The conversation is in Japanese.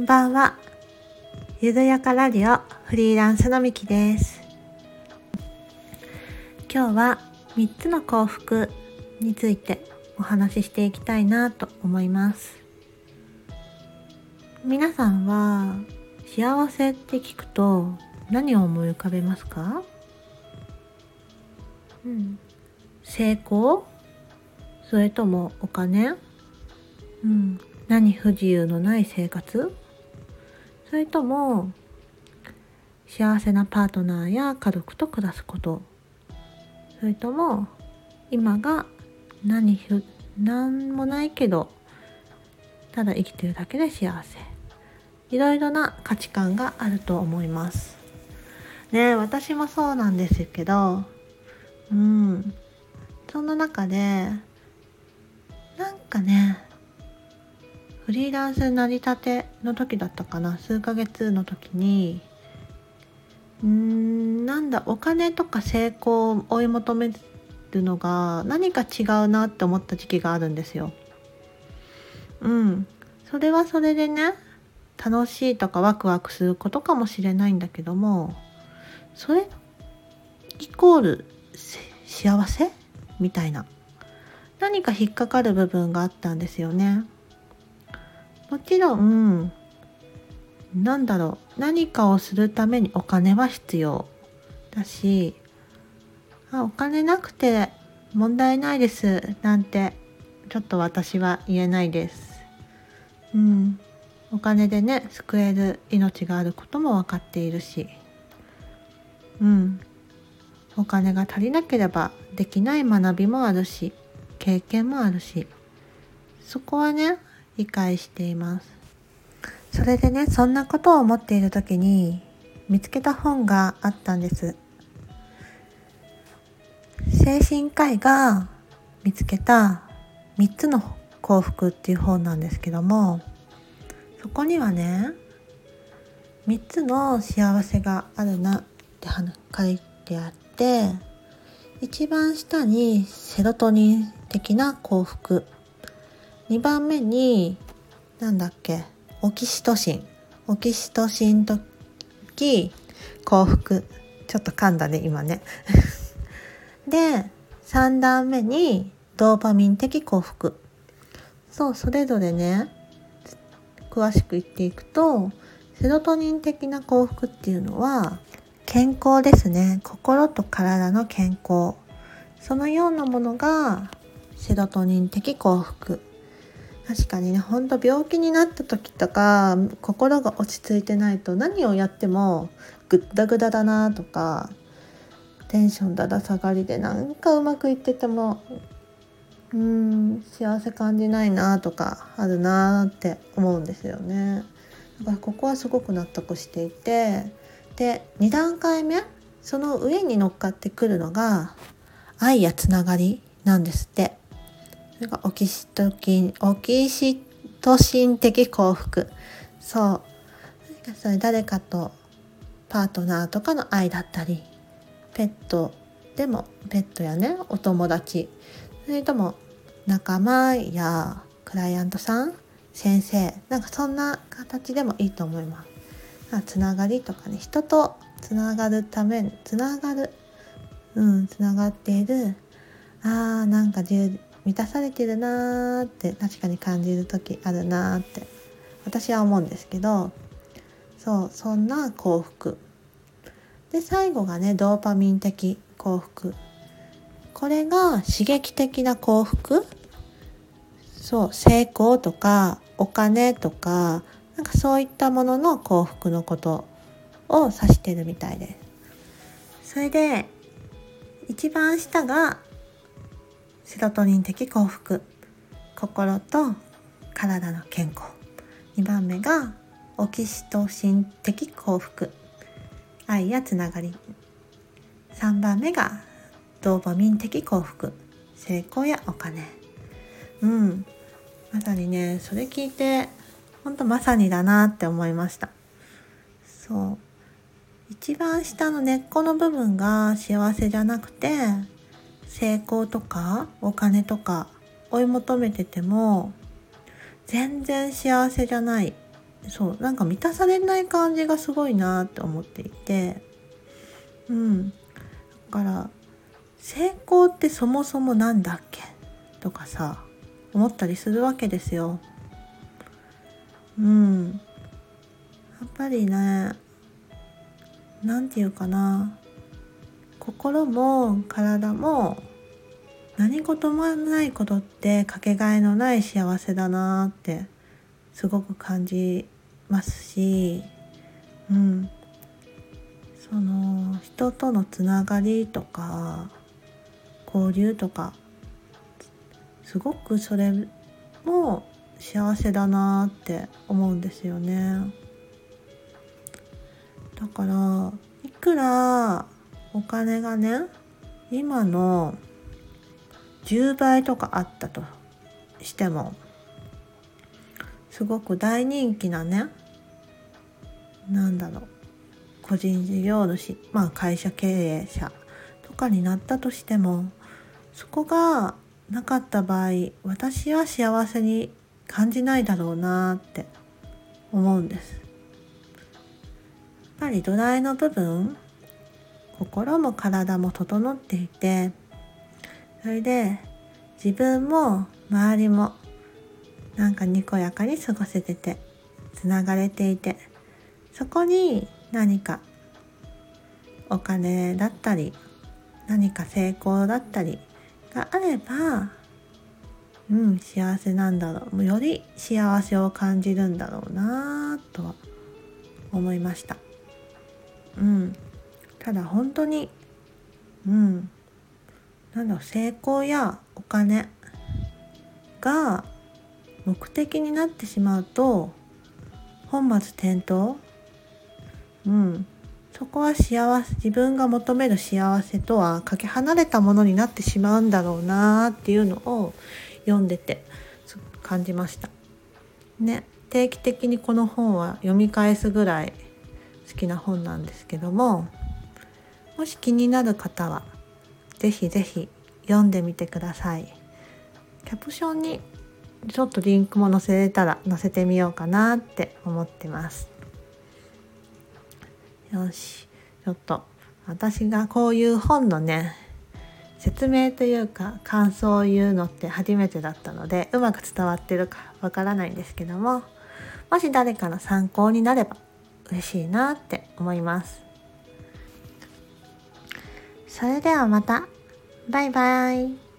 んばんは。ゆるやかラジオフリーランスのみきです。今日は3つの幸福についてお話ししていきたいなと思います。皆さんは幸せって聞くと何を思い浮かべますか？うん。成功？それともお金？うん。何不自由のない生活？それとも幸せなパートナーや家族と暮らすこと。それとも今が何何もないけどただ生きてるだけで幸せ。いろいろな価値観があると思います。ね私もそうなんですけどうん。そんな中でなんかねフリーランス成り立ての時だったかな数ヶ月の時にうんなんだお金とか成功を追い求めるのが何か違うなって思った時期があるんですよ。うんそれはそれでね楽しいとかワクワクすることかもしれないんだけどもそれイコール幸せ？みたいな何か引っかかる部分があったんですよね。もちろんなんだろう何かをするためにお金は必要。だしあお金なくて問題ないですなんてちょっと私は言えないです。うん。お金でね救える命があることも分かっているし。うん。お金が足りなければできない学びもあるし経験もあるし。そこはね理解しています。それでねそんなことを思っている時に見つけた本があったんです。精神科医が見つけた3つの幸福っていう本なんですけどもそこにはね3つの幸せがあるなって書いてあって一番下にセロトニン的な幸福2番目になんだっけオキシトシン。オキシトシン時幸福。ちょっと噛んだね今ね。で3段目にドーパミン的幸福。そうそれぞれね詳しく言っていくとセロトニン的な幸福っていうのは健康ですね。心と体の健康。そのようなものがセロトニン的幸福。確かにねほんと病気になった時とか心が落ち着いてないと何をやってもグッダグダだなとかテンションだだ下がりでなんかうまくいっててもうーん幸せ感じないなとかあるなって思うんですよね。だからここはすごく納得していてで2段階目その上に乗っかってくるのが愛やつながりなんですって。それがオキシトキンオキシトシン的幸福。そう。それ誰かとパートナーとかの愛だったりペットでもペットやねお友達。それとも仲間やクライアントさん先生。なんかそんな形でもいいと思います。つながりとかね人とつながるためつながるうんつながっている。あーなんか充満たされてるなーって確かに感じる時あるなーって私は思うんですけどそうそんな幸福。で最後がねドーパミン的幸福。これが刺激的な幸福？そう成功とかお金とかなんかそういったものの幸福のことを指してるみたいです。それで一番下がセロトニン的幸福。心と体の健康。2番目がオキシトシン的幸福。愛やつながり。3番目がドーパミン的幸福。成功やお金。うん。まさにねそれ聞いてほんとまさにだなって思いました。そう。一番下の根っこの部分が幸せじゃなくて成功とかお金とか追い求めてても全然幸せじゃない。そうなんか満たされない感じがすごいなって思っていて。うん。だから成功ってそもそもなんだっけ？とかさ思ったりするわけですよ。うん。やっぱりね何て言うかな。心も体も何事もないことってかけがえのない幸せだなってすごく感じますし、うん、その人とのつながりとか交流とかすごくそれも幸せだなって思うんですよね。だからいくらお金がね今の10倍とかあったとしてもすごく大人気なねなんだろう個人事業主まあ会社経営者とかになったとしてもそこがなかった場合私は幸せに感じないだろうなって思うんです。やっぱり土台の部分心も体も整っていてそれで自分も周りもなんかにこやかに過ごせててつながれていてそこに何かお金だったり何か成功だったりがあればうん幸せなんだろう。より幸せを感じるんだろうなとは思いました。うん。ただ本当にうんなんだろ成功やお金が目的になってしまうと本末転倒うんそこは幸せ自分が求める幸せとはかけ離れたものになってしまうんだろうなっていうのを読んでて感じました。ね定期的にこの本は読み返すぐらい好きな本なんですけどももし気になる方は是非是非読んでみてください。キャプションにちょっとリンクも載せれたら載せてみようかなって思ってます。よしちょっと私がこういう本のね説明というか感想を言うのって初めてだったのでうまく伝わってるかわからないんですけどももし誰かの参考になれば嬉しいなって思いますそれではまた。バイバイ。